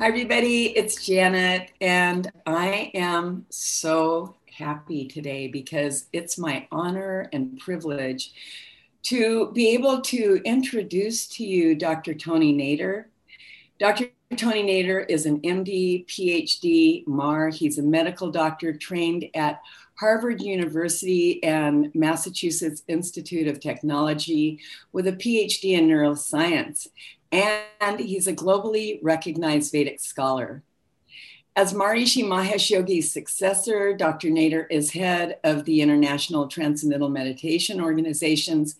Hi, everybody. It's Janet, and I am so happy today because it's my honor and privilege to be able to introduce to you Dr. Tony Nader. Dr. Tony Nader is an MD, PhD, MAR. He's a medical doctor trained at Harvard University and Massachusetts Institute of Technology with a PhD in neuroscience and he's a globally recognized Vedic scholar. As Maharishi Mahesh Yogi's successor, Dr. Nader is head of the International Transcendental Meditation Organizations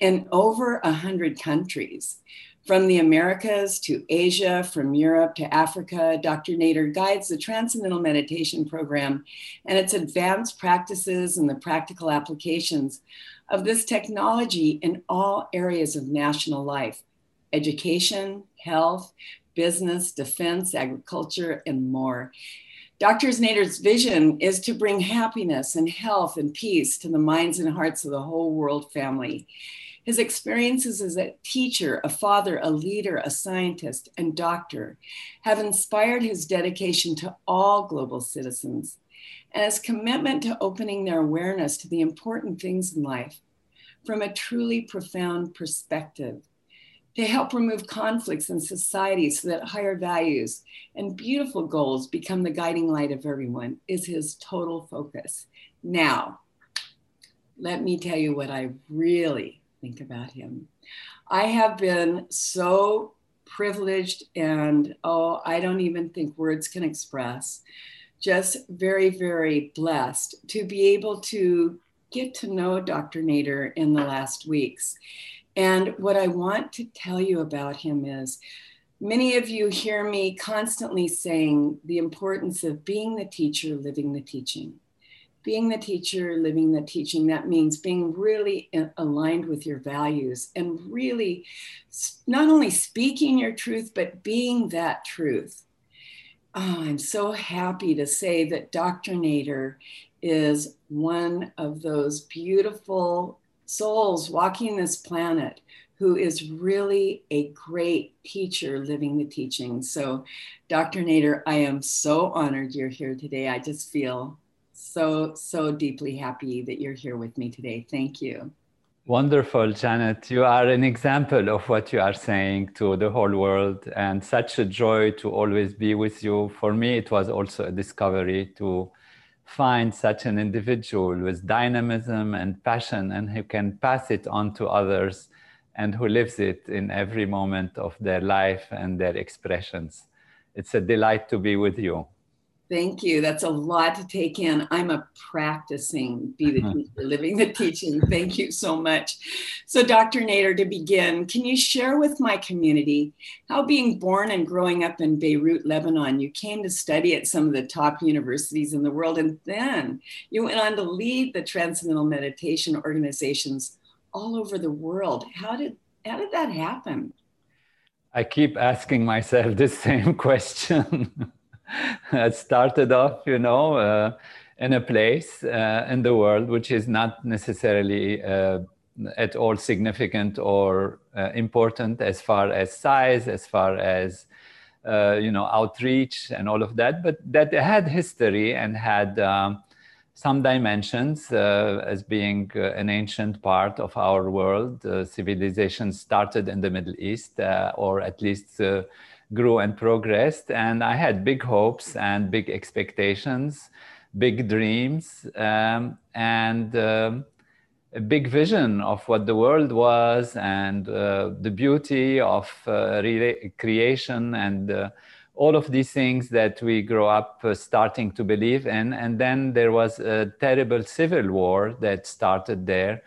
in over 100 countries. From the Americas to Asia, from Europe to Africa, Dr. Nader guides the Transcendental Meditation Program and its advanced practices and the practical applications of this technology in all areas of national life education, health, business, defense, agriculture, and more. Dr. Nader's vision is to bring happiness and health and peace to the minds and hearts of the whole world family. His experiences as a teacher, a father, a leader, a scientist, and doctor have inspired his dedication to all global citizens and his commitment to opening their awareness to the important things in life from a truly profound perspective to help remove conflicts in society so that higher values and beautiful goals become the guiding light of everyone is his total focus. Now, let me tell you what I really think about him. I have been so privileged and oh, I don't even think words can express. Just very, very blessed to be able to get to know Dr. Nader in the last weeks. And what I want to tell you about him is many of you hear me constantly saying the importance of being the teacher, living the teaching. Being the teacher, living the teaching, that means being really aligned with your values and really not only speaking your truth, but being that truth. Oh, I'm so happy to say that. Nader is one of those beautiful souls walking this planet who is really a great teacher living the teaching. So, Dr. Nader, I am so honored you're here today. I just feel so, so deeply happy that you're here with me today. Thank you. Wonderful, Janet. You are an example of what you are saying to the whole world, and such a joy to always be with you. For me, it was also a discovery to find such an individual with dynamism and passion and who can pass it on to others and who lives it in every moment of their life and their expressions. It's a delight to be with you. Thank you. That's a lot to take in. I'm a practicing be the mm-hmm. teacher, living the teaching. Thank you so much. So, Dr. Nader, to begin, can you share with my community how being born and growing up in Beirut, Lebanon, you came to study at some of the top universities in the world, and then you went on to lead the transcendental meditation organizations all over the world. How did how did that happen? I keep asking myself the same question. I started off, you know, uh, in a place uh, in the world which is not necessarily uh, at all significant or uh, important as far as size, as far as uh, you know outreach and all of that, but that had history and had um, some dimensions uh, as being an ancient part of our world. civilization started in the Middle East, or at least grew and progressed. And I had big hopes and big expectations, big dreams, um, and um, a big vision of what the world was and uh, the beauty of uh, creation and uh, all of these things that we grow up uh, starting to believe in. And then there was a terrible civil war that started there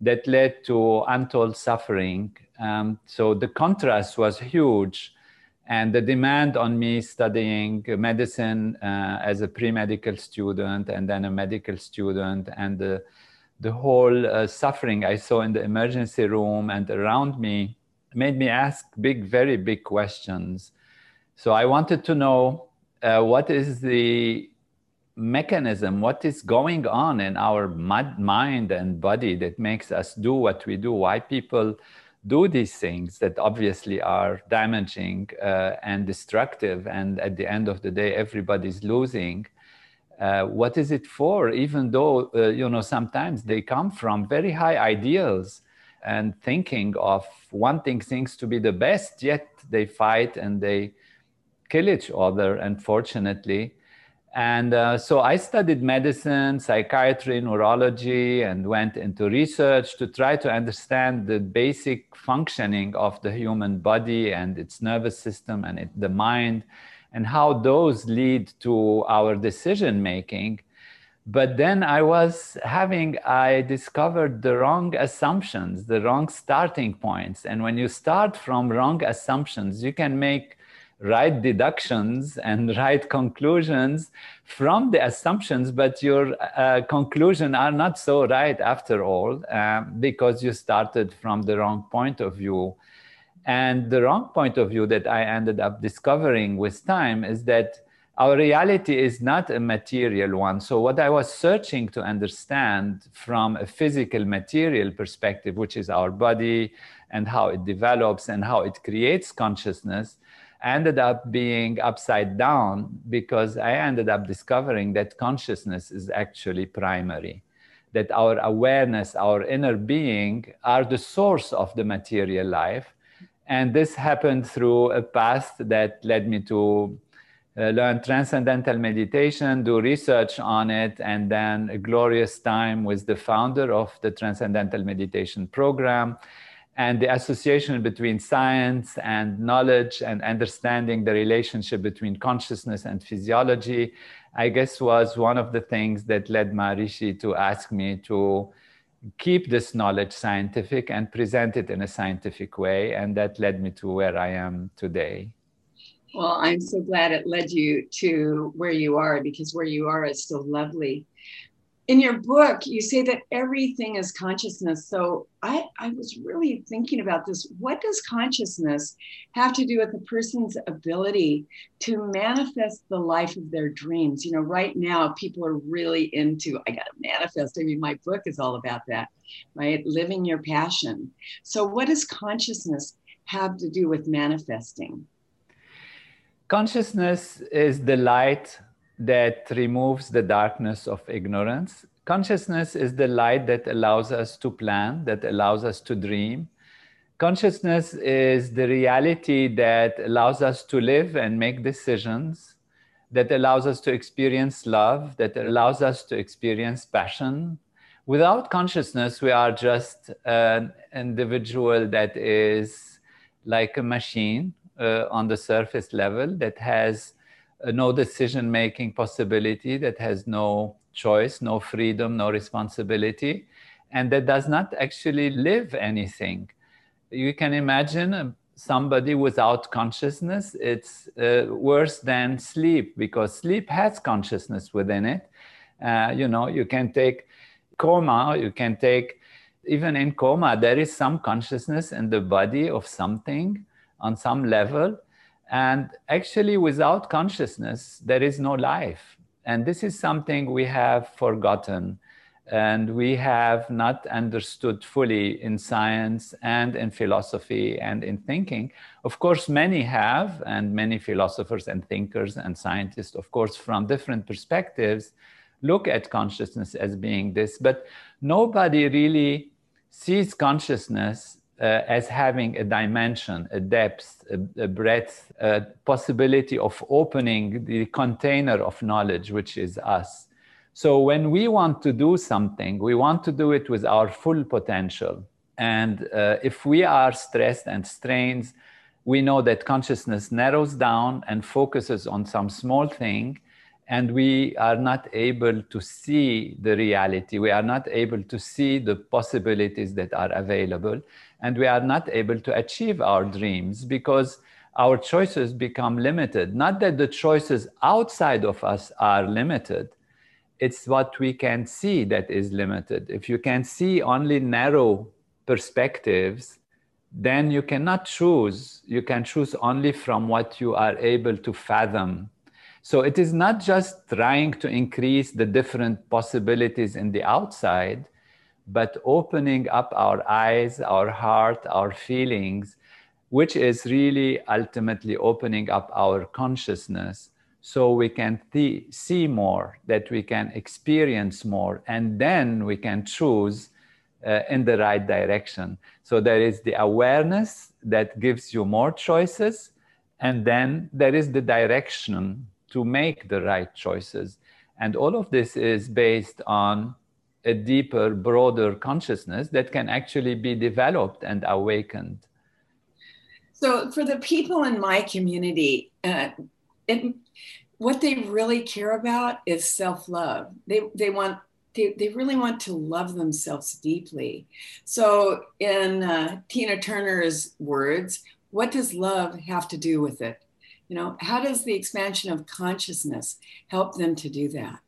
that led to untold suffering. Um, so the contrast was huge And the demand on me studying medicine uh, as a pre medical student and then a medical student, and the, the whole uh, suffering I saw in the emergency room and around me made me ask big, very big questions. So I wanted to know uh, what is the mechanism, what is going on in our mind and body that makes us do what we do, why people do these things that obviously are damaging uh, and destructive, and at the end of the day, everybody's losing. Uh, what is it for? Even though, uh, you know, sometimes they come from very high ideals and thinking of wanting things to be the best, yet they fight and they kill each other, unfortunately. And uh, so I studied medicine, psychiatry, neurology, and went into research to try to understand the basic functioning of the human body and its nervous system and it, the mind, and how those lead to our decision making. But then I was having, I discovered the wrong assumptions, the wrong starting points. And when you start from wrong assumptions, you can make right deductions and right conclusions from the assumptions, but your uh, conclusion are not so right after all uh, because you started from the wrong point of view. And the wrong point of view that I ended up discovering with time is that our reality is not a material one. So, what I was searching to understand from a physical material perspective, which is our body and how it develops and how it creates consciousness, ended up being upside down because I ended up discovering that consciousness is actually primary, that our awareness, our inner being are the source of the material life. And this happened through a path that led me to uh, learn transcendental meditation, do research on it, and then a glorious time with the founder of the Transcendental Meditation Program and the association between science and knowledge and understanding the relationship between consciousness and physiology, I guess was one of the things that led Maharishi to ask me to keep this knowledge scientific and present it in a scientific way. And that led me to where I am today. Well, I'm so glad it led you to where you are because where you are is so lovely in your book, you say that everything is consciousness. So I, I was really thinking about this. What does consciousness have to do with a person's ability to manifest the life of their dreams? You know, right now, people are really into, I got to manifest. I mean, my book is all about that, right? Living your passion. So, what does consciousness have to do with manifesting? Consciousness is the light that removes the darkness of ignorance. Consciousness is the light that allows us to plan, that allows us to dream. Consciousness is the reality that allows us to live and make decisions, that allows us to experience love, that allows us to experience passion. Without consciousness, we are just an individual that is like a machine uh, on the surface level that has no decision making possibility, that has no choice, no freedom, no responsibility, and that does not actually live anything. You can imagine somebody without consciousness, it's uh, worse than sleep because sleep has consciousness within it. Uh, you know, you can take coma, you can take, even in coma, there is some consciousness in the body of something on some level and actually, without consciousness, there is no life. And this is something we have forgotten and we have not understood fully in science and in philosophy and in thinking. Of course, many have, and many philosophers and thinkers and scientists, of course, from different perspectives, look at consciousness as being this, but nobody really sees consciousness as having a dimension, a depth, a, a, breadth, a possibility of opening the container of knowledge, which is us. So when we want to do something, we want to do it with our full potential. And uh, if we are stressed and strained, we know that consciousness narrows down and focuses on some small thing and we are not able to see the reality. We are not able to see the possibilities that are available and we are not able to achieve our dreams because our choices become limited. Not that the choices outside of us are limited, it's what we can see that is limited. If you can see only narrow perspectives, then you cannot choose. You can choose only from what you are able to fathom. So it is not just trying to increase the different possibilities in the outside, but opening up our eyes, our heart, our feelings, which is really ultimately opening up our consciousness so we can th- see more, that we can experience more, and then we can choose uh, in the right direction. So there is the awareness that gives you more choices, and then there is the direction to make the right choices. And all of this is based on a deeper, broader consciousness that can actually be developed and awakened. So, for the people in my community, uh, it, what they really care about is self love. They, they want they, they really want to love themselves deeply. So, in uh, Tina Turner's words, what does love have to do with it? You know, how does the expansion of consciousness help them to do that?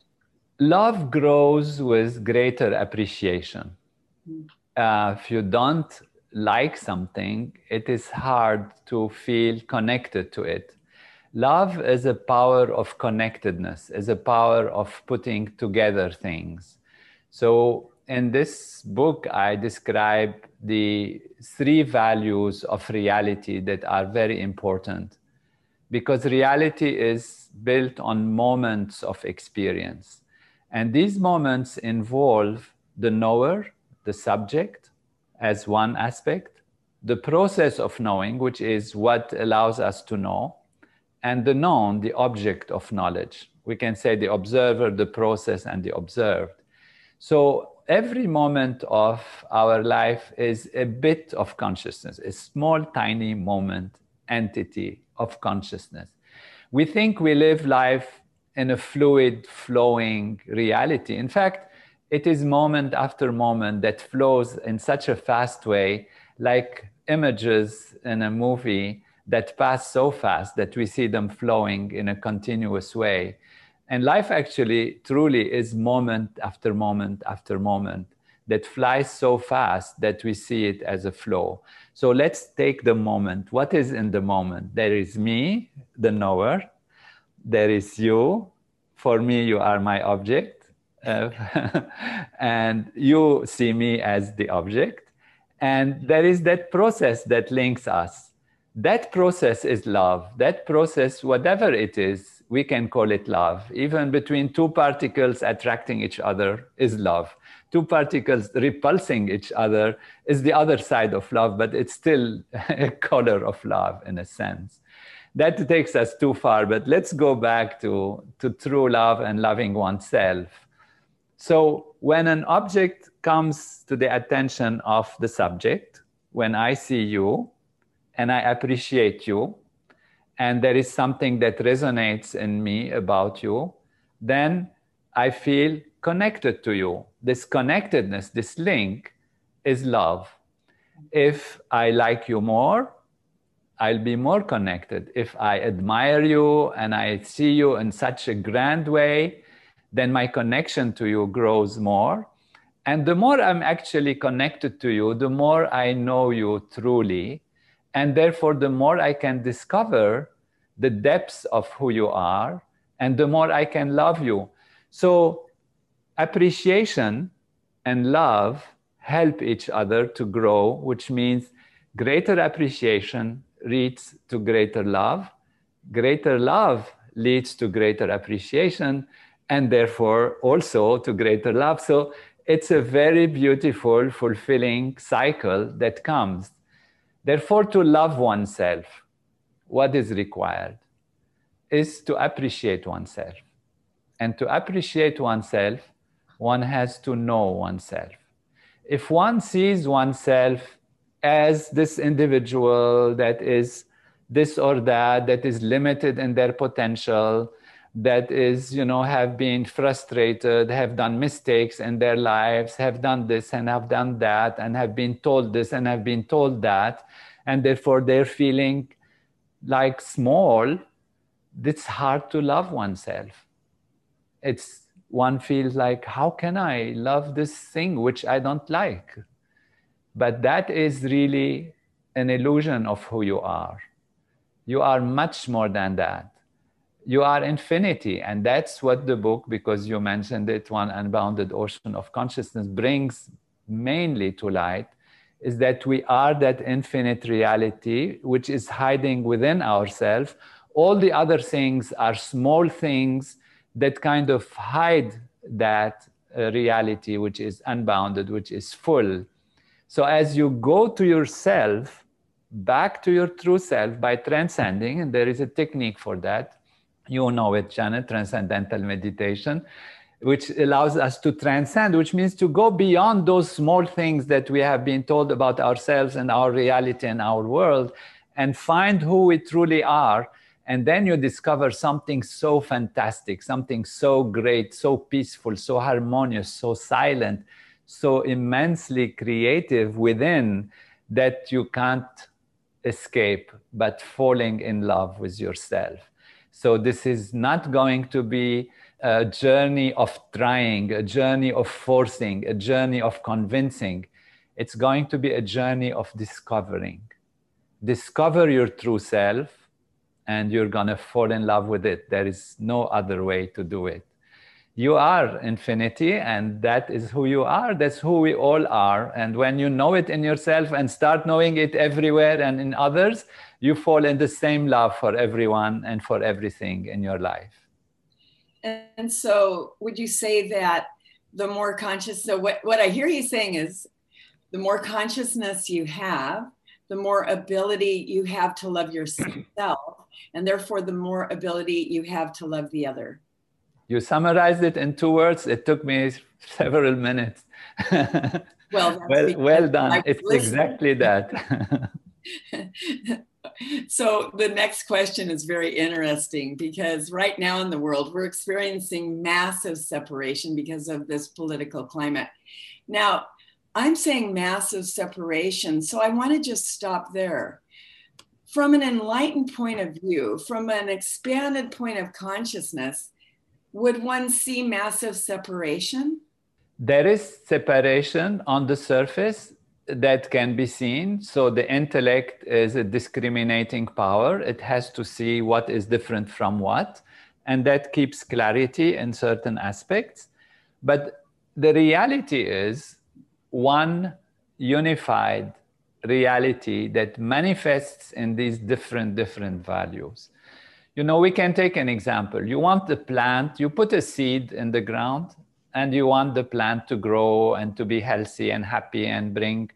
love grows with greater appreciation. Mm. Uh, if you don't like something, it is hard to feel connected to it. Love is a power of connectedness, is a power of putting together things. So, in this book, I describe the three values of reality that are very important because reality is built on moments of experience. And these moments involve the knower, the subject, as one aspect, the process of knowing, which is what allows us to know, and the known, the object of knowledge. We can say the observer, the process, and the observed. So every moment of our life is a bit of consciousness, a small, tiny moment, entity of consciousness. We think we live life in a fluid, flowing reality. In fact, it is moment after moment that flows in such a fast way, like images in a movie that pass so fast that we see them flowing in a continuous way. And life actually truly is moment after moment after moment that flies so fast that we see it as a flow. So let's take the moment. What is in the moment? There is me, the knower, there is you. For me, you are my object. Uh, and you see me as the object. And there is that process that links us. That process is love. That process, whatever it is, we can call it love. Even between two particles attracting each other is love. Two particles repulsing each other is the other side of love, but it's still a color of love in a sense that takes us too far, but let's go back to, to true love and loving oneself. So, when an object comes to the attention of the subject, when I see you and I appreciate you, and there is something that resonates in me about you, then I feel connected to you. This connectedness, this link is love. If I like you more, I'll be more connected. If I admire you and I see you in such a grand way, then my connection to you grows more. And the more I'm actually connected to you, the more I know you truly. And therefore, the more I can discover the depths of who you are, and the more I can love you. So, appreciation and love help each other to grow, which means greater appreciation leads to greater love. Greater love leads to greater appreciation and therefore also to greater love. So it's a very beautiful, fulfilling cycle that comes. Therefore, to love oneself, what is required is to appreciate oneself. And to appreciate oneself, one has to know oneself. If one sees oneself as this individual that is this or that, that is limited in their potential, that is, you know, have been frustrated, have done mistakes in their lives, have done this and have done that, and have been told this and have been told that. And therefore they're feeling like small, it's hard to love oneself. It's one feels like, how can I love this thing which I don't like? But that is really an illusion of who you are. You are much more than that. You are infinity. And that's what the book, because you mentioned it, One Unbounded Ocean of Consciousness, brings mainly to light is that we are that infinite reality which is hiding within ourselves. All the other things are small things that kind of hide that uh, reality which is unbounded, which is full. So as you go to yourself, back to your true self by transcending, and there is a technique for that. You know it, Janet, transcendental meditation, which allows us to transcend, which means to go beyond those small things that we have been told about ourselves and our reality and our world and find who we truly are. And then you discover something so fantastic, something so great, so peaceful, so harmonious, so silent, so immensely creative within that you can't escape but falling in love with yourself. So this is not going to be a journey of trying, a journey of forcing, a journey of convincing. It's going to be a journey of discovering. Discover your true self, and you're going to fall in love with it. There is no other way to do it you are infinity and that is who you are. That's who we all are. And when you know it in yourself and start knowing it everywhere and in others you fall in the same love for everyone and for everything in your life. And so would you say that the more conscious so what, what i hear you saying is the more consciousness you have the more ability you have to love yourself and therefore the more ability you have to love the other you summarized it in two words. It took me several minutes. well, well, well done. It's exactly that. so the next question is very interesting because right now in the world we're experiencing massive separation because of this political climate. Now, I'm saying massive separation, so I want to just stop there. From an enlightened point of view, from an expanded point of consciousness, would one see massive separation? There is separation on the surface that can be seen. So the intellect is a discriminating power. It has to see what is different from what, and that keeps clarity in certain aspects. But the reality is one unified reality that manifests in these different different values you know, we can take an example. You want the plant, you put a seed in the ground, and you want the plant to grow and to be healthy and happy and bring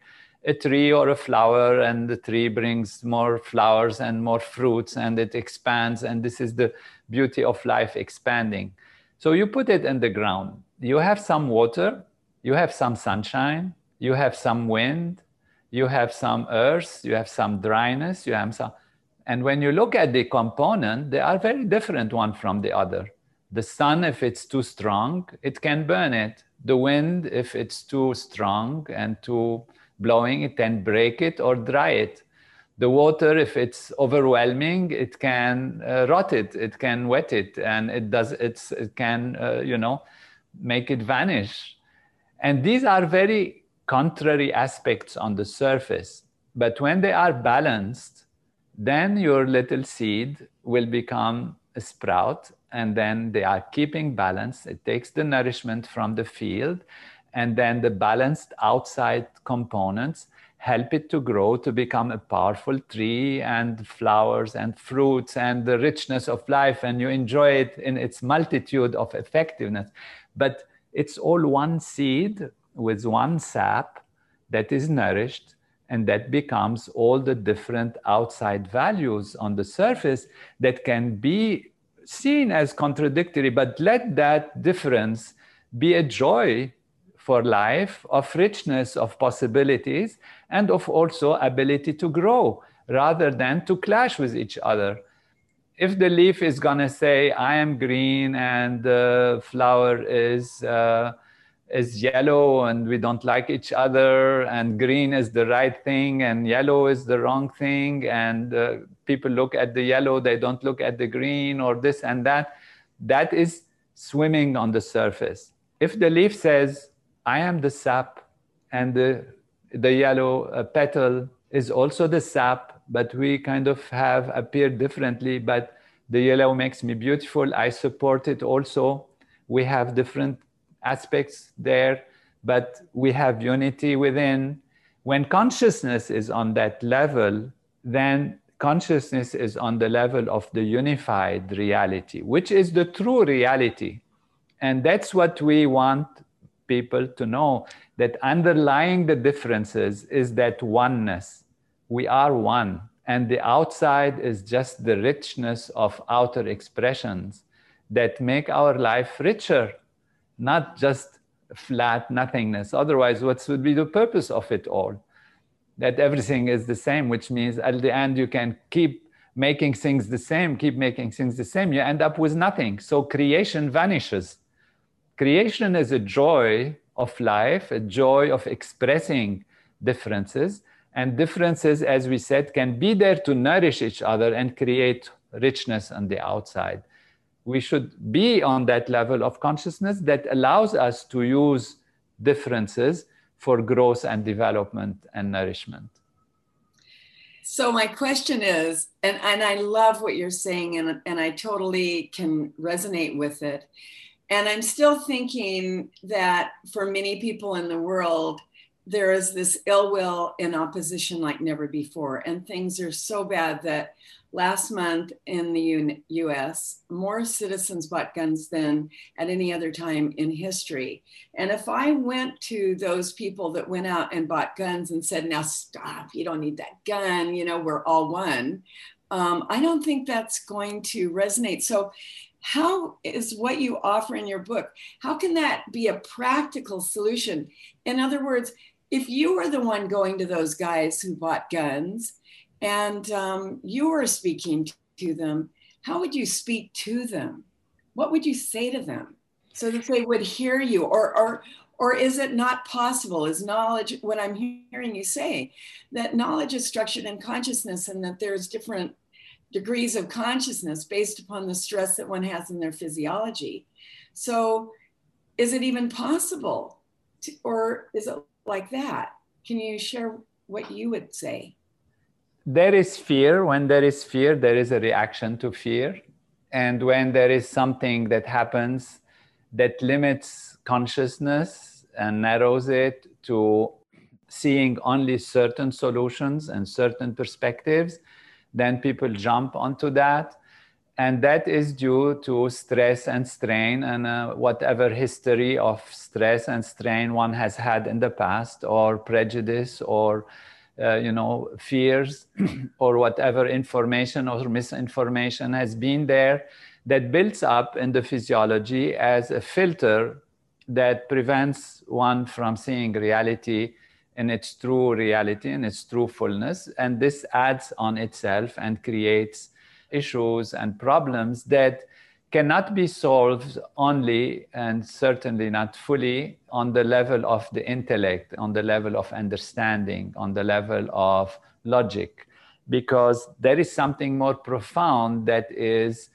a tree or a flower, and the tree brings more flowers and more fruits, and it expands. And this is the beauty of life expanding. So you put it in the ground. You have some water, you have some sunshine, you have some wind, you have some earth, you have some dryness, you have some and when you look at the component, they are very different one from the other. The sun, if it's too strong, it can burn it. The wind, if it's too strong and too blowing, it can break it or dry it. The water, if it's overwhelming, it can uh, rot it, it can wet it, and it does. It's, it can, uh, you know, make it vanish. And these are very contrary aspects on the surface. But when they are balanced, then your little seed will become a sprout and then they are keeping balance. It takes the nourishment from the field and then the balanced outside components help it to grow to become a powerful tree and flowers and fruits and the richness of life and you enjoy it in its multitude of effectiveness. But it's all one seed with one sap that is nourished and that becomes all the different outside values on the surface that can be seen as contradictory, but let that difference be a joy for life of richness of possibilities and of also ability to grow rather than to clash with each other. If the leaf is going to say, I am green and the flower is uh, is yellow and we don't like each other and green is the right thing and yellow is the wrong thing and uh, people look at the yellow they don't look at the green or this and that. That is swimming on the surface. If the leaf says i am the sap and the the yellow uh, petal is also the sap but we kind of have appeared differently but the yellow makes me beautiful i support it also we have different aspects there, but we have unity within. When consciousness is on that level, then consciousness is on the level of the unified reality, which is the true reality. And that's what we want people to know that underlying the differences is that oneness. We are one. And the outside is just the richness of outer expressions that make our life richer not just flat nothingness. Otherwise, what would be the purpose of it all? That everything is the same, which means at the end you can keep making things the same, keep making things the same, you end up with nothing. So creation vanishes. Creation is a joy of life, a joy of expressing differences. And differences, as we said, can be there to nourish each other and create richness on the outside we should be on that level of consciousness that allows us to use differences for growth and development and nourishment. So my question is, and, and I love what you're saying, and, and I totally can resonate with it. And I'm still thinking that for many people in the world, there is this ill will and opposition like never before. And things are so bad that last month in the US, more citizens bought guns than at any other time in history. And if I went to those people that went out and bought guns and said, now stop, you don't need that gun, you know, we're all one, um, I don't think that's going to resonate. So, how is what you offer in your book, how can that be a practical solution? In other words, if you were the one going to those guys who bought guns, and um, you were speaking to them, how would you speak to them? What would you say to them so that they would hear you? Or, or, or is it not possible? Is knowledge, what I'm hearing you say, that knowledge is structured in consciousness and that there's different degrees of consciousness based upon the stress that one has in their physiology. So, is it even possible? To, or is it like that? Can you share what you would say? there is fear. When there is fear, there is a reaction to fear. And when there is something that happens that limits consciousness and narrows it to seeing only certain solutions and certain perspectives, then people jump onto that. And that is due to stress and strain and uh, whatever history of stress and strain one has had in the past, or prejudice, or uh, you know, fears or whatever information or misinformation has been there that builds up in the physiology as a filter that prevents one from seeing reality in its true reality and its true fullness. And this adds on itself and creates issues and problems that cannot be solved only and certainly not fully on the level of the intellect, on the level of understanding, on the level of logic, because there is something more profound that is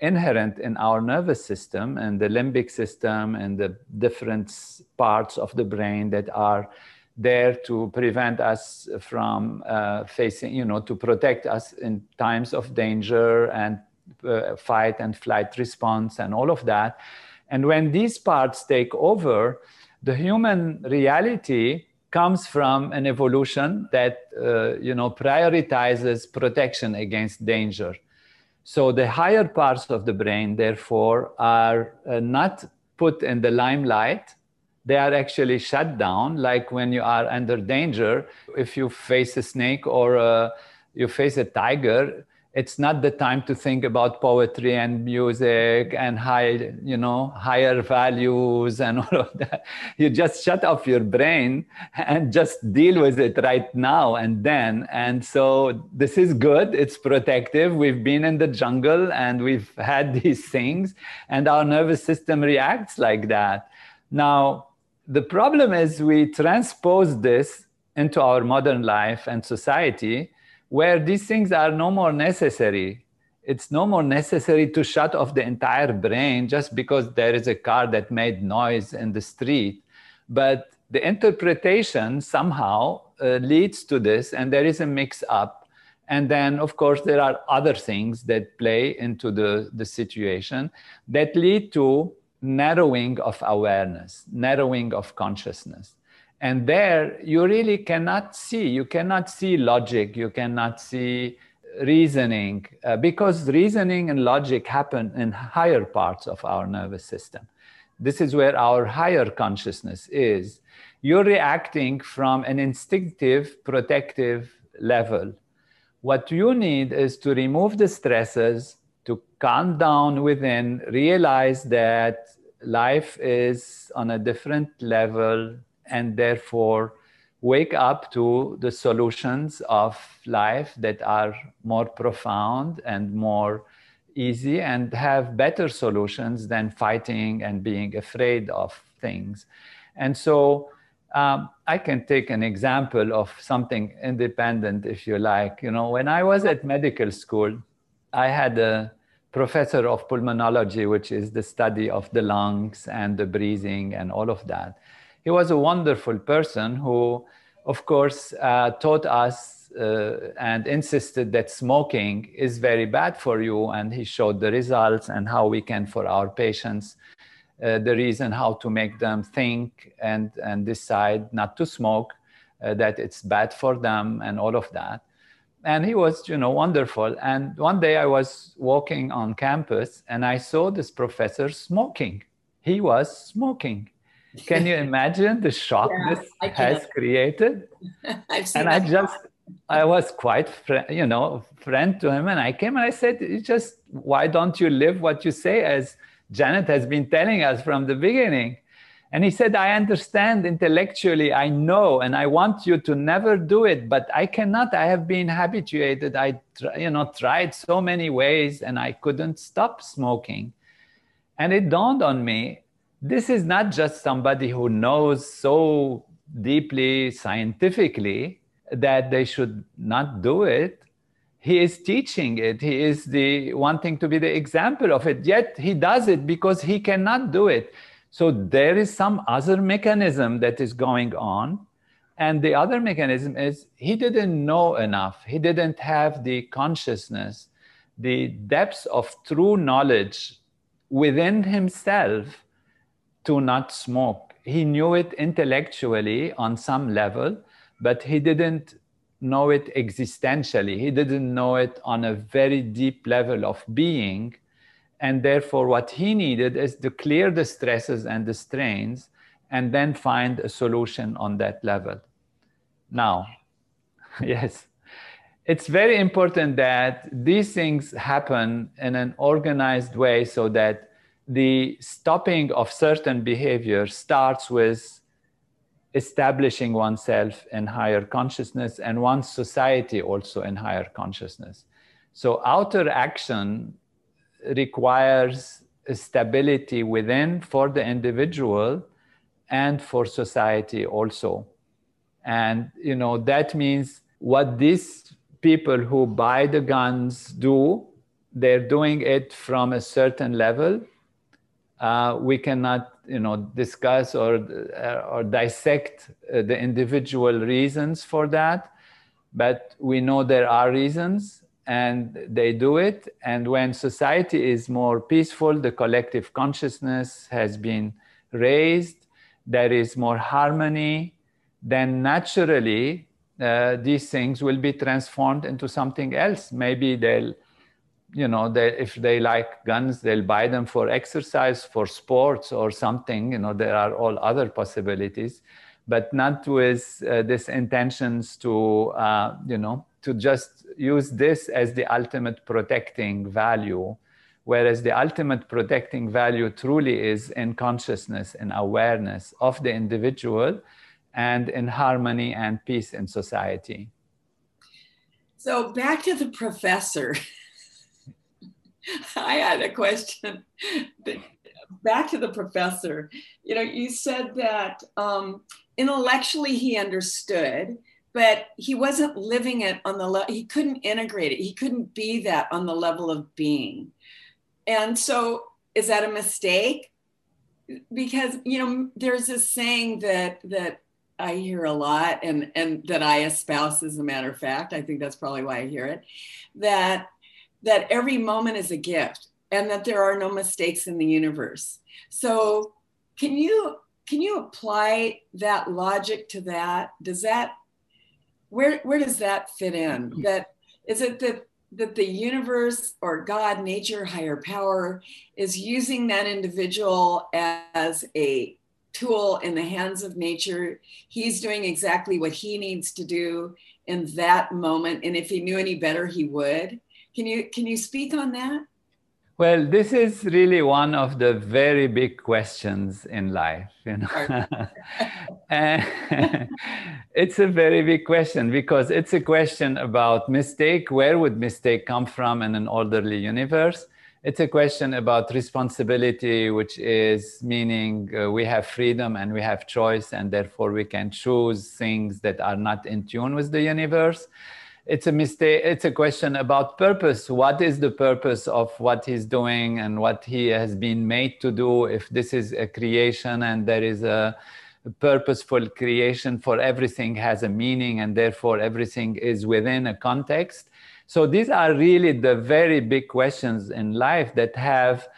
inherent in our nervous system and the limbic system and the different parts of the brain that are there to prevent us from uh, facing, you know, to protect us in times of danger and uh, fight and flight response and all of that. And when these parts take over, the human reality comes from an evolution that uh, you know prioritizes protection against danger. So the higher parts of the brain, therefore, are uh, not put in the limelight. They are actually shut down, like when you are under danger. If you face a snake or uh, you face a tiger, it's not the time to think about poetry and music and high you know higher values and all of that. You just shut off your brain and just deal with it right now and then. And so this is good. It's protective. We've been in the jungle and we've had these things and our nervous system reacts like that. Now the problem is we transpose this into our modern life and society where these things are no more necessary. It's no more necessary to shut off the entire brain just because there is a car that made noise in the street. But the interpretation somehow uh, leads to this, and there is a mix up. And then, of course, there are other things that play into the, the situation that lead to narrowing of awareness, narrowing of consciousness. And there you really cannot see, you cannot see logic, you cannot see reasoning, uh, because reasoning and logic happen in higher parts of our nervous system. This is where our higher consciousness is. You're reacting from an instinctive, protective level. What you need is to remove the stresses, to calm down within, realize that life is on a different level and therefore wake up to the solutions of life that are more profound and more easy and have better solutions than fighting and being afraid of things. And so um, I can take an example of something independent, if you like. You know, when I was at medical school, I had a professor of pulmonology, which is the study of the lungs and the breathing and all of that. He was a wonderful person who, of course, uh, taught us uh, and insisted that smoking is very bad for you. And he showed the results and how we can, for our patients, uh, the reason how to make them think and, and decide not to smoke, uh, that it's bad for them, and all of that and he was you know wonderful. And one day i was walking on campus and i saw this professor smoking. He was smoking. Can you imagine the shock yeah, this has created? And i just i was quite you know friend to him. And i came and i said just why don't you live what you say? As janet has been telling us from the beginning and he said, I understand intellectually, I know, and I want you to never do it, but I cannot. I have been habituated. I, you know, tried so many ways and I couldn't stop smoking. And it dawned on me this is not just somebody who knows so deeply scientifically that they should not do it. He is teaching it. He is the wanting to be the example of it. Yet he does it because he cannot do it so there is some other mechanism that is going on. And the other mechanism is he didn't know enough. He didn't have the consciousness, the depths of true knowledge within himself to not smoke. He knew it intellectually on some level, but he didn't know it existentially. He didn't know it on a very deep level of being and therefore, what he needed is to clear the stresses and the strains and then find a solution on that level. Now, yes, it's very important that these things happen in an organized way so that the stopping of certain behavior starts with establishing oneself in higher consciousness and one's society also in higher consciousness. So, outer action requires stability within for the individual and for society also. And you know that means what these people who buy the guns do, they're doing it from a certain level. Uh, we cannot you know discuss or or dissect uh, the individual reasons for that but we know there are reasons and they do it. And when society is more peaceful, the collective consciousness has been raised, there is more harmony, then naturally uh, these things will be transformed into something else. Maybe they'll, you know, they, if they like guns, they'll buy them for exercise, for sports, or something. You know, there are all other possibilities, but not with uh, this intentions to, uh, you know, to just use this as the ultimate protecting value, whereas the ultimate protecting value truly is in consciousness and awareness of the individual and in harmony and peace in society. So, back to the professor. I had a question. back to the professor. You know, you said that um, intellectually he understood, but he wasn't living it on the level. He couldn't integrate it. He couldn't be that on the level of being. And so, is that a mistake? Because you know, there's this saying that that I hear a lot, and and that I espouse as a matter of fact. I think that's probably why I hear it. That that every moment is a gift and that there are no mistakes in the universe. So can you can you apply that logic to that? Does that where where does that fit in? Mm-hmm. That is it that that the universe or God, nature, higher power is using that individual as a tool in the hands of nature. He's doing exactly what he needs to do in that moment. And if he knew any better, he would. Can you can you speak on that? Well, this is really one of the very big questions in life, you know. it's a very big question because it's a question about mistake. Where would mistake come from in an orderly universe? It's a question about responsibility, which is meaning uh, we have freedom and we have choice, and therefore we can choose things that are not in tune with the universe it's a mistake it's a question about purpose. What is the purpose of what he's doing and what he has been made to do? If this is a creation and there is a purposeful creation for everything has a meaning and therefore everything is within a context. So these are really the very big questions in life that have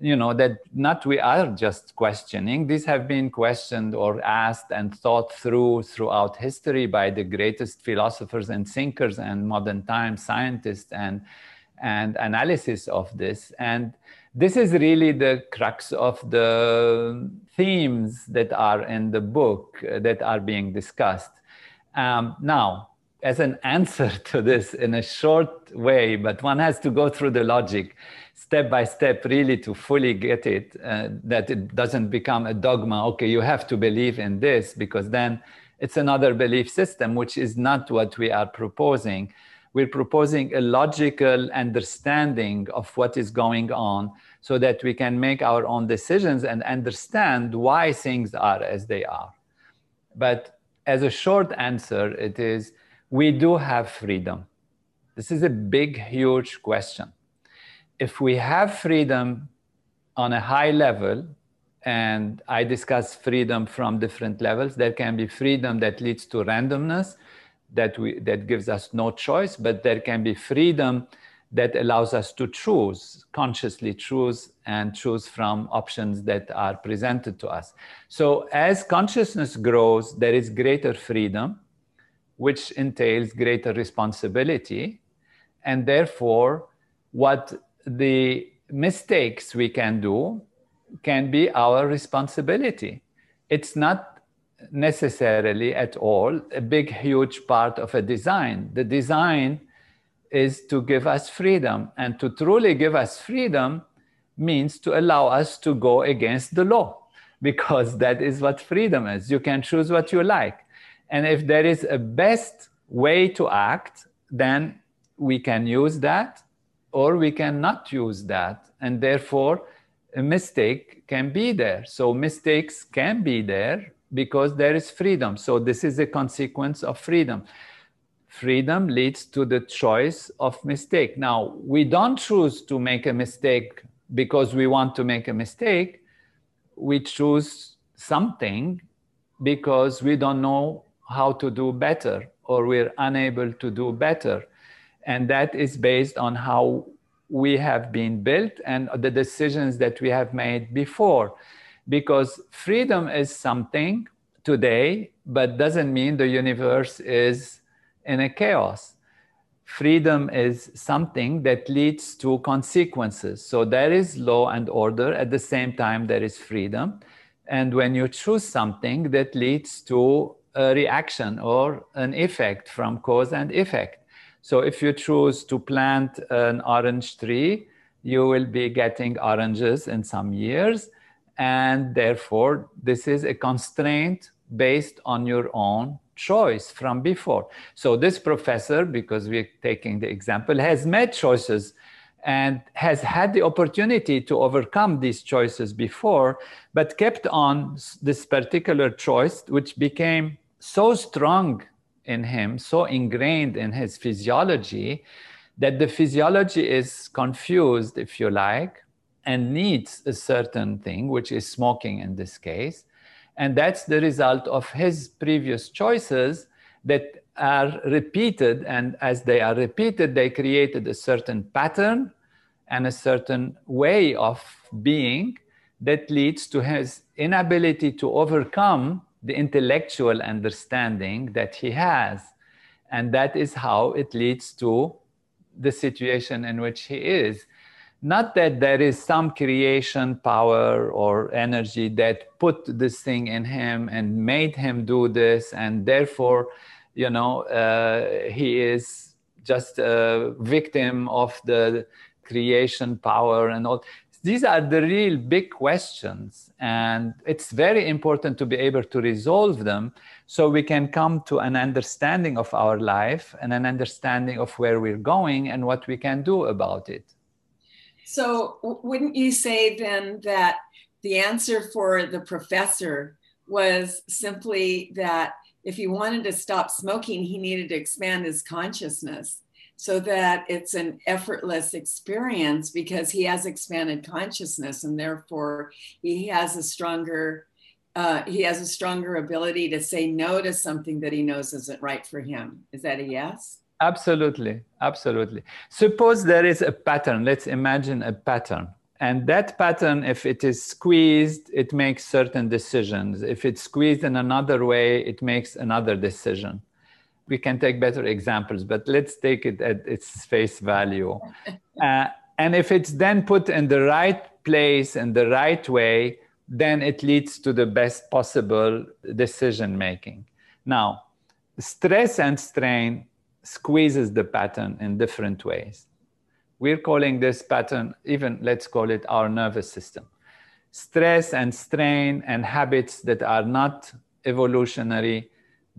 you know that not we are just questioning. These have been questioned or asked and thought through throughout history by the greatest philosophers and thinkers and modern time scientists and and analysis of this. And this is really the crux of the themes that are in the book uh, that are being discussed. Um, now as an answer to this in a short way but one has to go through the logic step by step really to fully get it uh, that it doesn't become a dogma okay you have to believe in this because then it's another belief system which is not what we are proposing. We're proposing a logical understanding of what is going on so that we can make our own decisions and understand why things are as they are. But as a short answer it is we do have freedom. This is a big huge question if we have freedom on a high level, and I discuss freedom from different levels, there can be freedom that leads to randomness, that we that gives us no choice, but there can be freedom that allows us to choose, consciously choose, and choose from options that are presented to us. So, as consciousness grows, there is greater freedom, which entails greater responsibility. And therefore, what the mistakes we can do can be our responsibility. It's not necessarily at all a big, huge part of a design. The design is to give us freedom. And to truly give us freedom means to allow us to go against the law, because that is what freedom is. You can choose what you like. And if there is a best way to act, then we can use that or we cannot use that. And therefore, a mistake can be there. So mistakes can be there because there is freedom. So this is a consequence of freedom. Freedom leads to the choice of mistake. Now, we don't choose to make a mistake because we want to make a mistake. We choose something because we don't know how to do better or we're unable to do better and that is based on how we have been built and the decisions that we have made before. Because freedom is something today but doesn't mean the universe is in a chaos. Freedom is something that leads to consequences. So there is law and order. At the same time there is freedom. And when you choose something that leads to a reaction or an effect from cause and effect so if you choose to plant an orange tree, you will be getting oranges in some years. And therefore, this is a constraint based on your own choice from before. So this professor, because we're taking the example, has made choices and has had the opportunity to overcome these choices before, but kept on this particular choice, which became so strong in him, so ingrained in his physiology, that the physiology is confused, if you like, and needs a certain thing, which is smoking in this case. And that's the result of his previous choices that are repeated. And as they are repeated, they created a certain pattern and a certain way of being that leads to his inability to overcome the intellectual understanding that he has. And that is how it leads to the situation in which he is. Not that there is some creation power or energy that put this thing in him and made him do this, and therefore, you know, uh, he is just a victim of the creation power and all these are the real big questions and it's very important to be able to resolve them so we can come to an understanding of our life and an understanding of where we're going and what we can do about it. So wouldn't you say then that the answer for the professor was simply that if he wanted to stop smoking he needed to expand his consciousness so that it's an effortless experience because he has expanded consciousness and therefore he has a stronger uh, he has a stronger ability to say no to something that he knows isn't right for him. Is that a yes? Absolutely. Absolutely. Suppose there is a pattern. Let's imagine a pattern. And that pattern if it is squeezed it makes certain decisions. If it's squeezed in another way it makes another decision we can take better examples, but let's take it at its face value. Uh, and if it's then put in the right place and the right way, then it leads to the best possible decision making. Now, stress and strain squeezes the pattern in different ways. We're calling this pattern, even let's call it our nervous system. Stress and strain and habits that are not evolutionary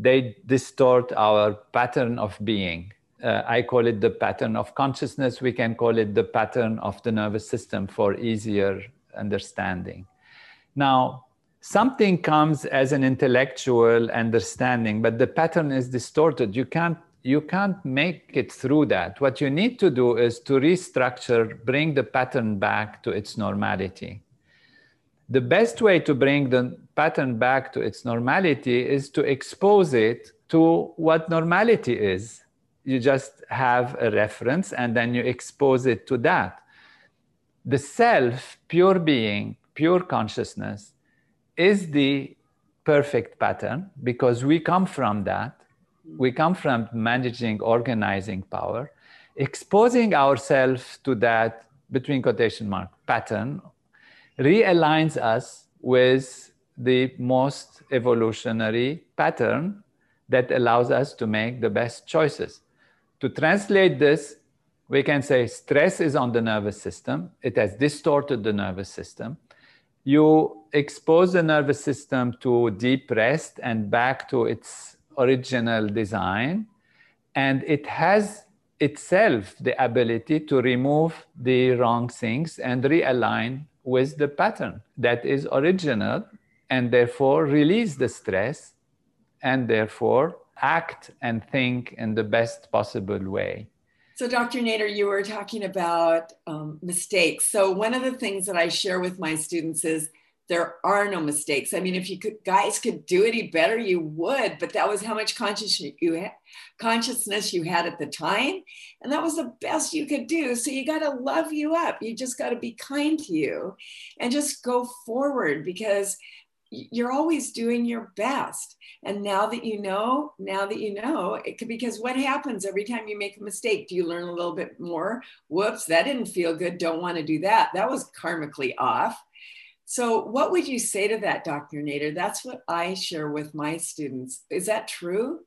they distort our pattern of being. Uh, I call it the pattern of consciousness. We can call it the pattern of the nervous system for easier understanding. Now, something comes as an intellectual understanding, but the pattern is distorted. You can't you can't make it through that. What you need to do is to restructure, bring the pattern back to its normality the best way to bring the pattern back to its normality is to expose it to what normality is. You just have a reference and then you expose it to that. The self, pure being, pure consciousness, is the perfect pattern because we come from that. We come from managing, organizing power. Exposing ourselves to that, between quotation mark, pattern realigns us with the most evolutionary pattern that allows us to make the best choices. To translate this, we can say stress is on the nervous system. It has distorted the nervous system. You expose the nervous system to deep rest and back to its original design. And it has itself the ability to remove the wrong things and realign with the pattern that is original and therefore release the stress and therefore act and think in the best possible way. So, Dr. Nader, you were talking about um, mistakes. So, one of the things that I share with my students is there are no mistakes. I mean, if you could, guys could do any better, you would. But that was how much consciousness you consciousness you had at the time, and that was the best you could do. So you got to love you up. You just got to be kind to you, and just go forward because you're always doing your best. And now that you know, now that you know, it could because what happens every time you make a mistake? Do you learn a little bit more? Whoops, that didn't feel good. Don't want to do that. That was karmically off so, what would you say to that, Dr. Nader? That's what I share with my students. Is that true?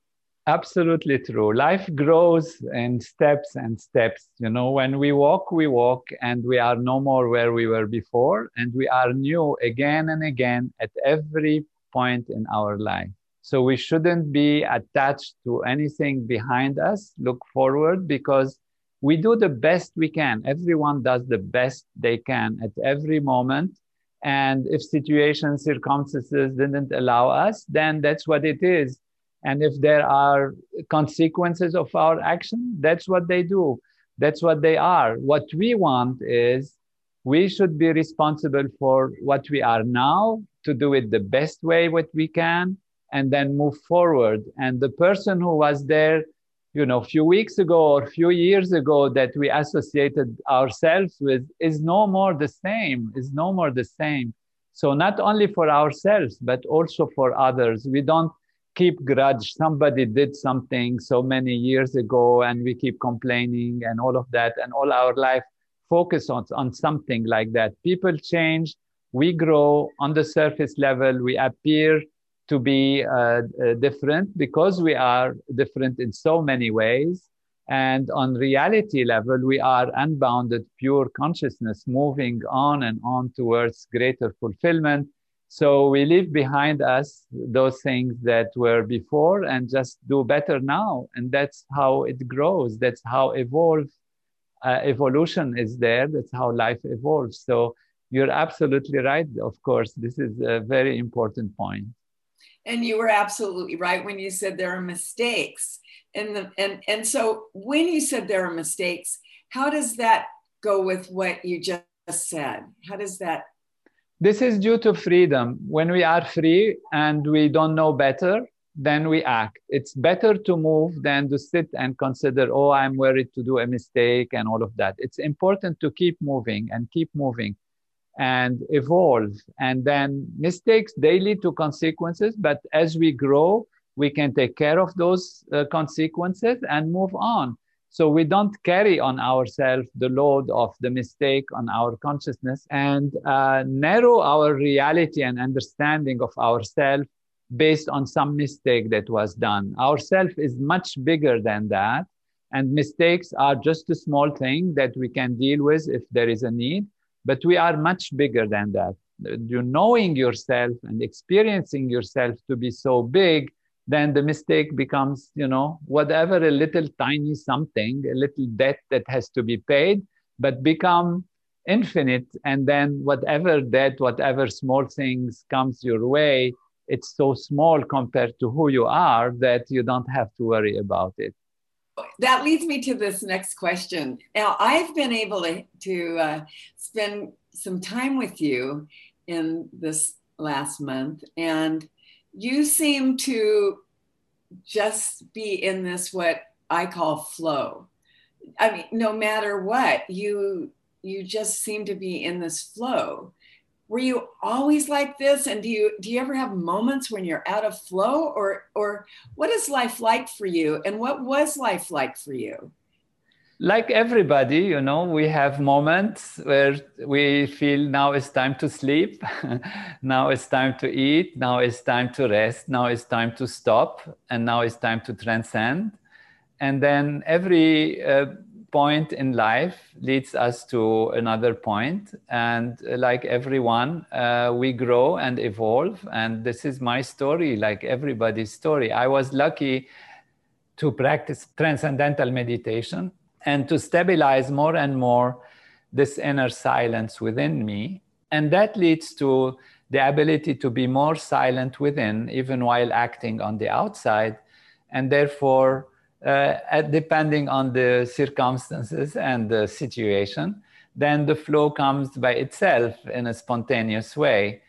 Absolutely true. Life grows in steps and steps. You know, when we walk, we walk, and we are no more where we were before, and we are new again and again at every point in our life. So we shouldn't be attached to anything behind us. Look forward because we do the best we can. Everyone does the best they can at every moment. And if situations, circumstances didn't allow us, then that's what it is. And if there are consequences of our action, that's what they do. That's what they are. What we want is we should be responsible for what we are now to do it the best way what we can and then move forward. And the person who was there you know, a few weeks ago or a few years ago that we associated ourselves with is no more the same, is no more the same. So not only for ourselves, but also for others. We don't keep grudge. Somebody did something so many years ago and we keep complaining and all of that and all our life focus on, on something like that. People change. We grow on the surface level. We appear to be uh, uh, different because we are different in so many ways. And on reality level, we are unbounded, pure consciousness moving on and on towards greater fulfillment. So we leave behind us those things that were before and just do better now. And that's how it grows. That's how evolve, uh, evolution is there. That's how life evolves. So you're absolutely right. Of course, this is a very important point. and you were absolutely right when you said there are mistakes and the and and so when you said there are mistakes how does that go with what you just said how does that this is due to freedom when we are free and we don't know better then we act it's better to move than to sit and consider oh i'm worried to do a mistake and all of that it's important to keep moving and keep moving and evolve. And then mistakes, they lead to consequences. But as we grow, we can take care of those uh, consequences and move on. So we don't carry on ourselves the load of the mistake on our consciousness and uh, narrow our reality and understanding of ourselves based on some mistake that was done. Ourself is much bigger than that. And mistakes are just a small thing that we can deal with if there is a need. But we are much bigger than that. You knowing yourself and experiencing yourself to be so big, then the mistake becomes, you know, whatever a little tiny something, a little debt that has to be paid, but become infinite. And then whatever debt, whatever small things comes your way, it's so small compared to who you are that you don't have to worry about it that leads me to this next question. Now, I've been able to, to uh, spend some time with you in this last month, and you seem to just be in this what I call flow. I mean, no matter what, you you just seem to be in this flow. Were you always like this? And do you do you ever have moments when you're out of flow or or what is life like for you? And what was life like for you like everybody you know we have moments where we feel now it's time to sleep now it's time to eat now it's time to rest now it's time to stop and now it's time to transcend. And then every uh, point in life leads us to another point. and uh, like everyone uh, we grow and evolve. And this is my story like everybody's story. I was lucky to practice transcendental meditation and to stabilize more and more this inner silence within me. And that leads to the ability to be more silent within even while acting on the outside. And therefore uh, depending on the circumstances and the situation, then the flow comes by itself in a spontaneous way.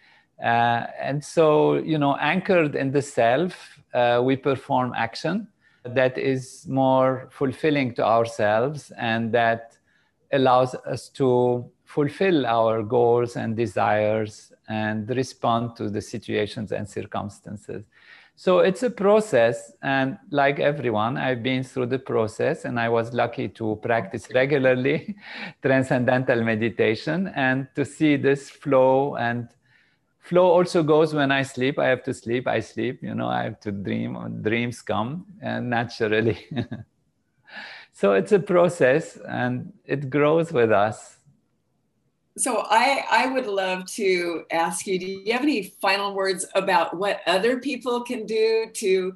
Uh, and so, you know, anchored in the self, uh, we perform action that is more fulfilling to ourselves and that allows us to fulfill our goals and desires and respond to the situations and circumstances. So it's a process, and like everyone, I've been through the process, and I was lucky to practice regularly transcendental meditation and to see this flow. And flow also goes when I sleep. I have to sleep. I sleep. You know, I have to dream. Dreams come and naturally. so it's a process, and it grows with us so I, I would love to ask you do you have any final words about what other people can do to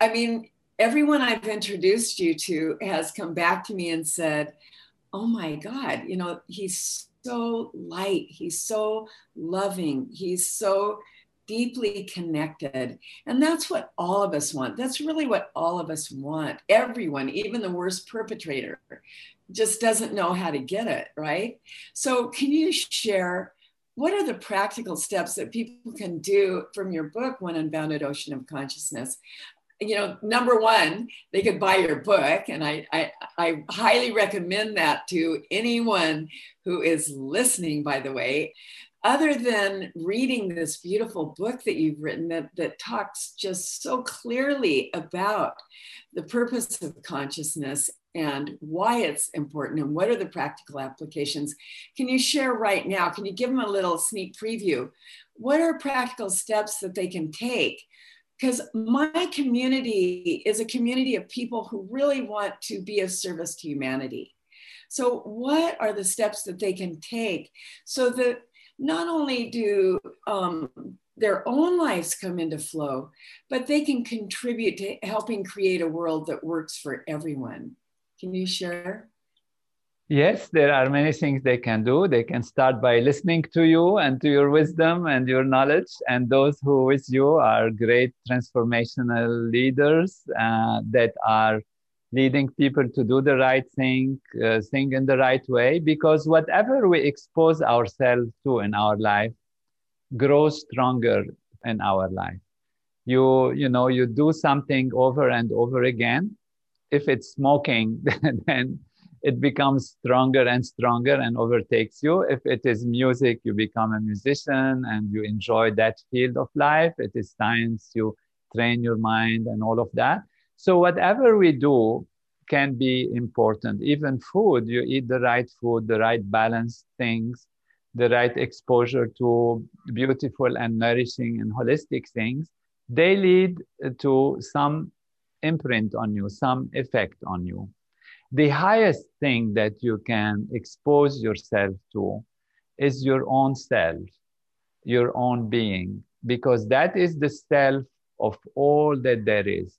i mean everyone I've introduced you to has come back to me and said, Oh my God, you know, he's so light, he's so loving, he's so deeply connected. And that's what all of us want. That's really what all of us want. Everyone, even the worst perpetrator, just doesn't know how to get it, right? So, can you share what are the practical steps that people can do from your book, One Unbounded Ocean of Consciousness? You know, number one, they could buy your book, and I, I, I highly recommend that to anyone who is listening, by the way other than reading this beautiful book that you've written that, that talks just so clearly about the purpose of consciousness and why it's important and what are the practical applications, can you share right now? Can you give them a little sneak preview? What are practical steps that they can take? Because my community is a community of people who really want to be of service to humanity. So, what are the steps that they can take so that not only do um, their own lives come into flow, but they can contribute to helping create a world that works for everyone. Can you share? Yes, there are many things they can do. They can start by listening to you and to your wisdom and your knowledge. And those who with you are great transformational leaders uh, that are leading people to do the right thing, uh, thing in the right way, because whatever we expose ourselves to in our life grows stronger in our life. You, you know, you do something over and over again. If it's smoking, then it becomes stronger and stronger and overtakes you. If it is music, you become a musician and you enjoy that field of life. It is science, you train your mind and all of that. So whatever we do can be important. Even food, you eat the right food, the right balanced things, the right exposure to beautiful and nourishing and holistic things, they lead to some imprint on you, some effect on you. The highest thing that you can expose yourself to is your own self, your own being, because that is the self of all that there is.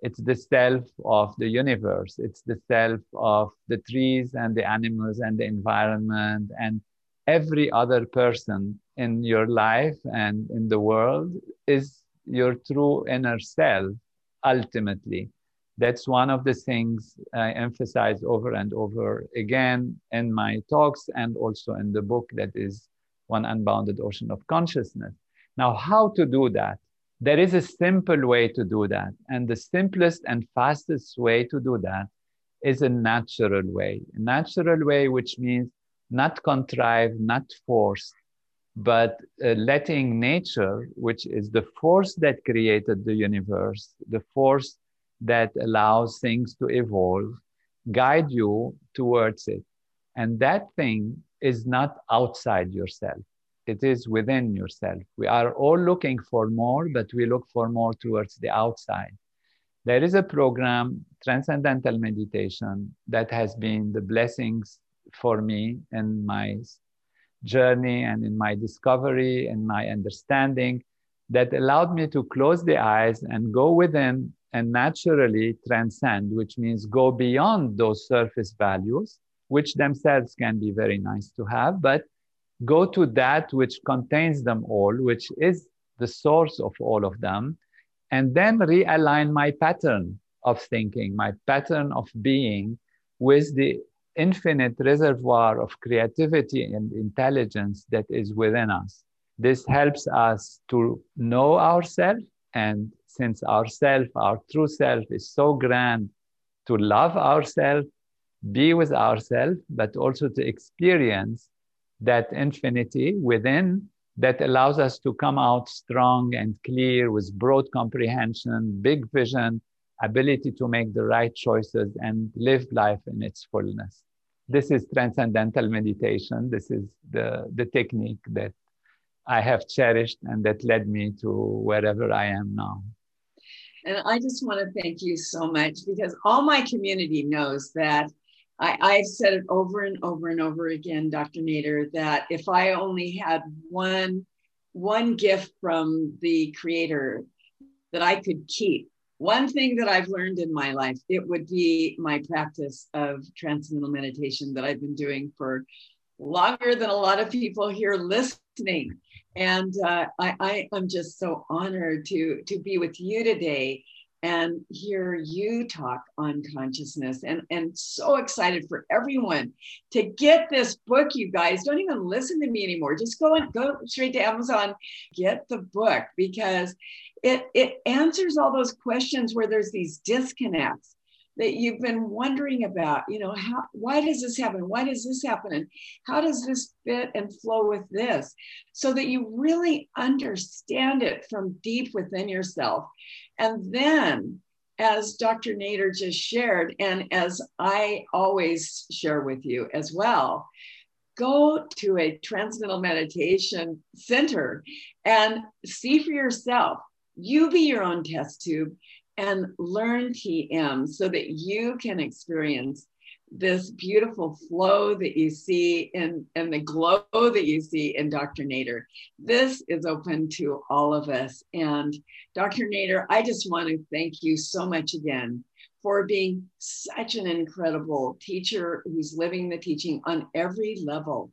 It's the self of the universe. It's the self of the trees and the animals and the environment and every other person in your life and in the world is your true inner self ultimately that's one of the things i emphasize over and over again in my talks and also in the book that is one unbounded ocean of consciousness now how to do that there is a simple way to do that. And the simplest and fastest way to do that is a natural way. A natural way, which means not contrived, not forced, but uh, letting nature, which is the force that created the universe, the force that allows things to evolve, guide you towards it. And that thing is not outside yourself it is within yourself. We are all looking for more, but we look for more towards the outside. There is a program, Transcendental Meditation, that has been the blessings for me in my journey and in my discovery and my understanding that allowed me to close the eyes and go within and naturally transcend, which means go beyond those surface values, which themselves can be very nice to have, but go to that which contains them all, which is the source of all of them, and then realign my pattern of thinking, my pattern of being with the infinite reservoir of creativity and intelligence that is within us. This helps us to know ourselves, and since ourself, our true self, is so grand, to love ourselves, be with ourselves, but also to experience that infinity within that allows us to come out strong and clear with broad comprehension, big vision, ability to make the right choices and live life in its fullness. This is transcendental meditation. This is the, the technique that I have cherished and that led me to wherever I am now. And I just want to thank you so much because all my community knows that I, I've said it over and over and over again, Dr. Nader, that if I only had one one gift from the creator that I could keep one thing that I've learned in my life, it would be my practice of transcendental meditation that I've been doing for longer than a lot of people here listening. And uh, I, I am just so honored to, to be with you today and hear you talk on consciousness and, and so excited for everyone to get this book you guys. Don't even listen to me anymore. Just go and go straight to amazon get the book because it it answers all those questions where there's these disconnects that you've been wondering about you know how why does this happen? Why does this happen? And how does this fit and flow with this? So that you really understand it from deep within yourself. And then as dr nader just shared and as i always share with you as well go to a transcendental meditation center and see for yourself. You be your own test tube and learn TM so that you can experience this beautiful flow that you see in, and the glow that you see in Dr. Nader. This is open to all of us. And Dr. Nader, I just want to thank you so much again for being such an incredible teacher who's living the teaching on every level.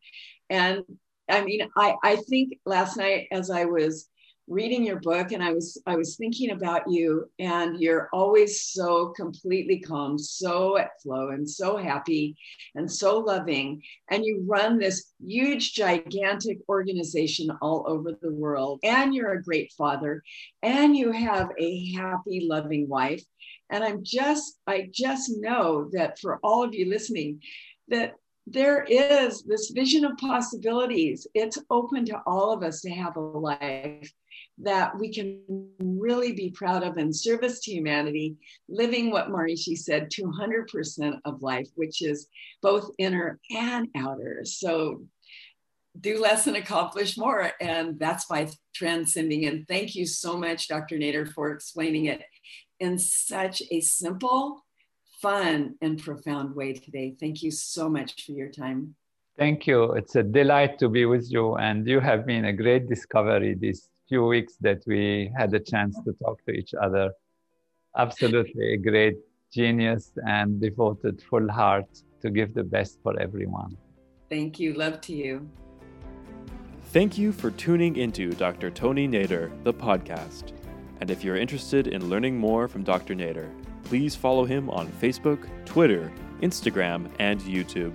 And I mean, I, I think last night as I was reading your book and I was I was thinking about you and you're always so completely calm, so at flow and so happy and so loving and you run this huge gigantic organization all over the world and you're a great father and you have a happy loving wife and I'm just I just know that for all of you listening that there is this vision of possibilities. It's open to all of us to have a life that we can really be proud of in service to humanity, living what Maharishi said 200% of life, which is both inner and outer. So do less and accomplish more. And that's by transcending. And thank you so much, Dr. Nader, for explaining it in such a simple, fun, and profound way today. Thank you so much for your time. Thank you. It's a delight to be with you. And you have been a great discovery this few weeks that we had a chance to talk to each other. Absolutely a great genius and devoted full heart to give the best for everyone. Thank you. Love to you. Thank you for tuning into Dr. Tony Nader, the podcast. And if you're interested in learning more from Dr. Nader, please follow him on Facebook, Twitter, Instagram, and YouTube.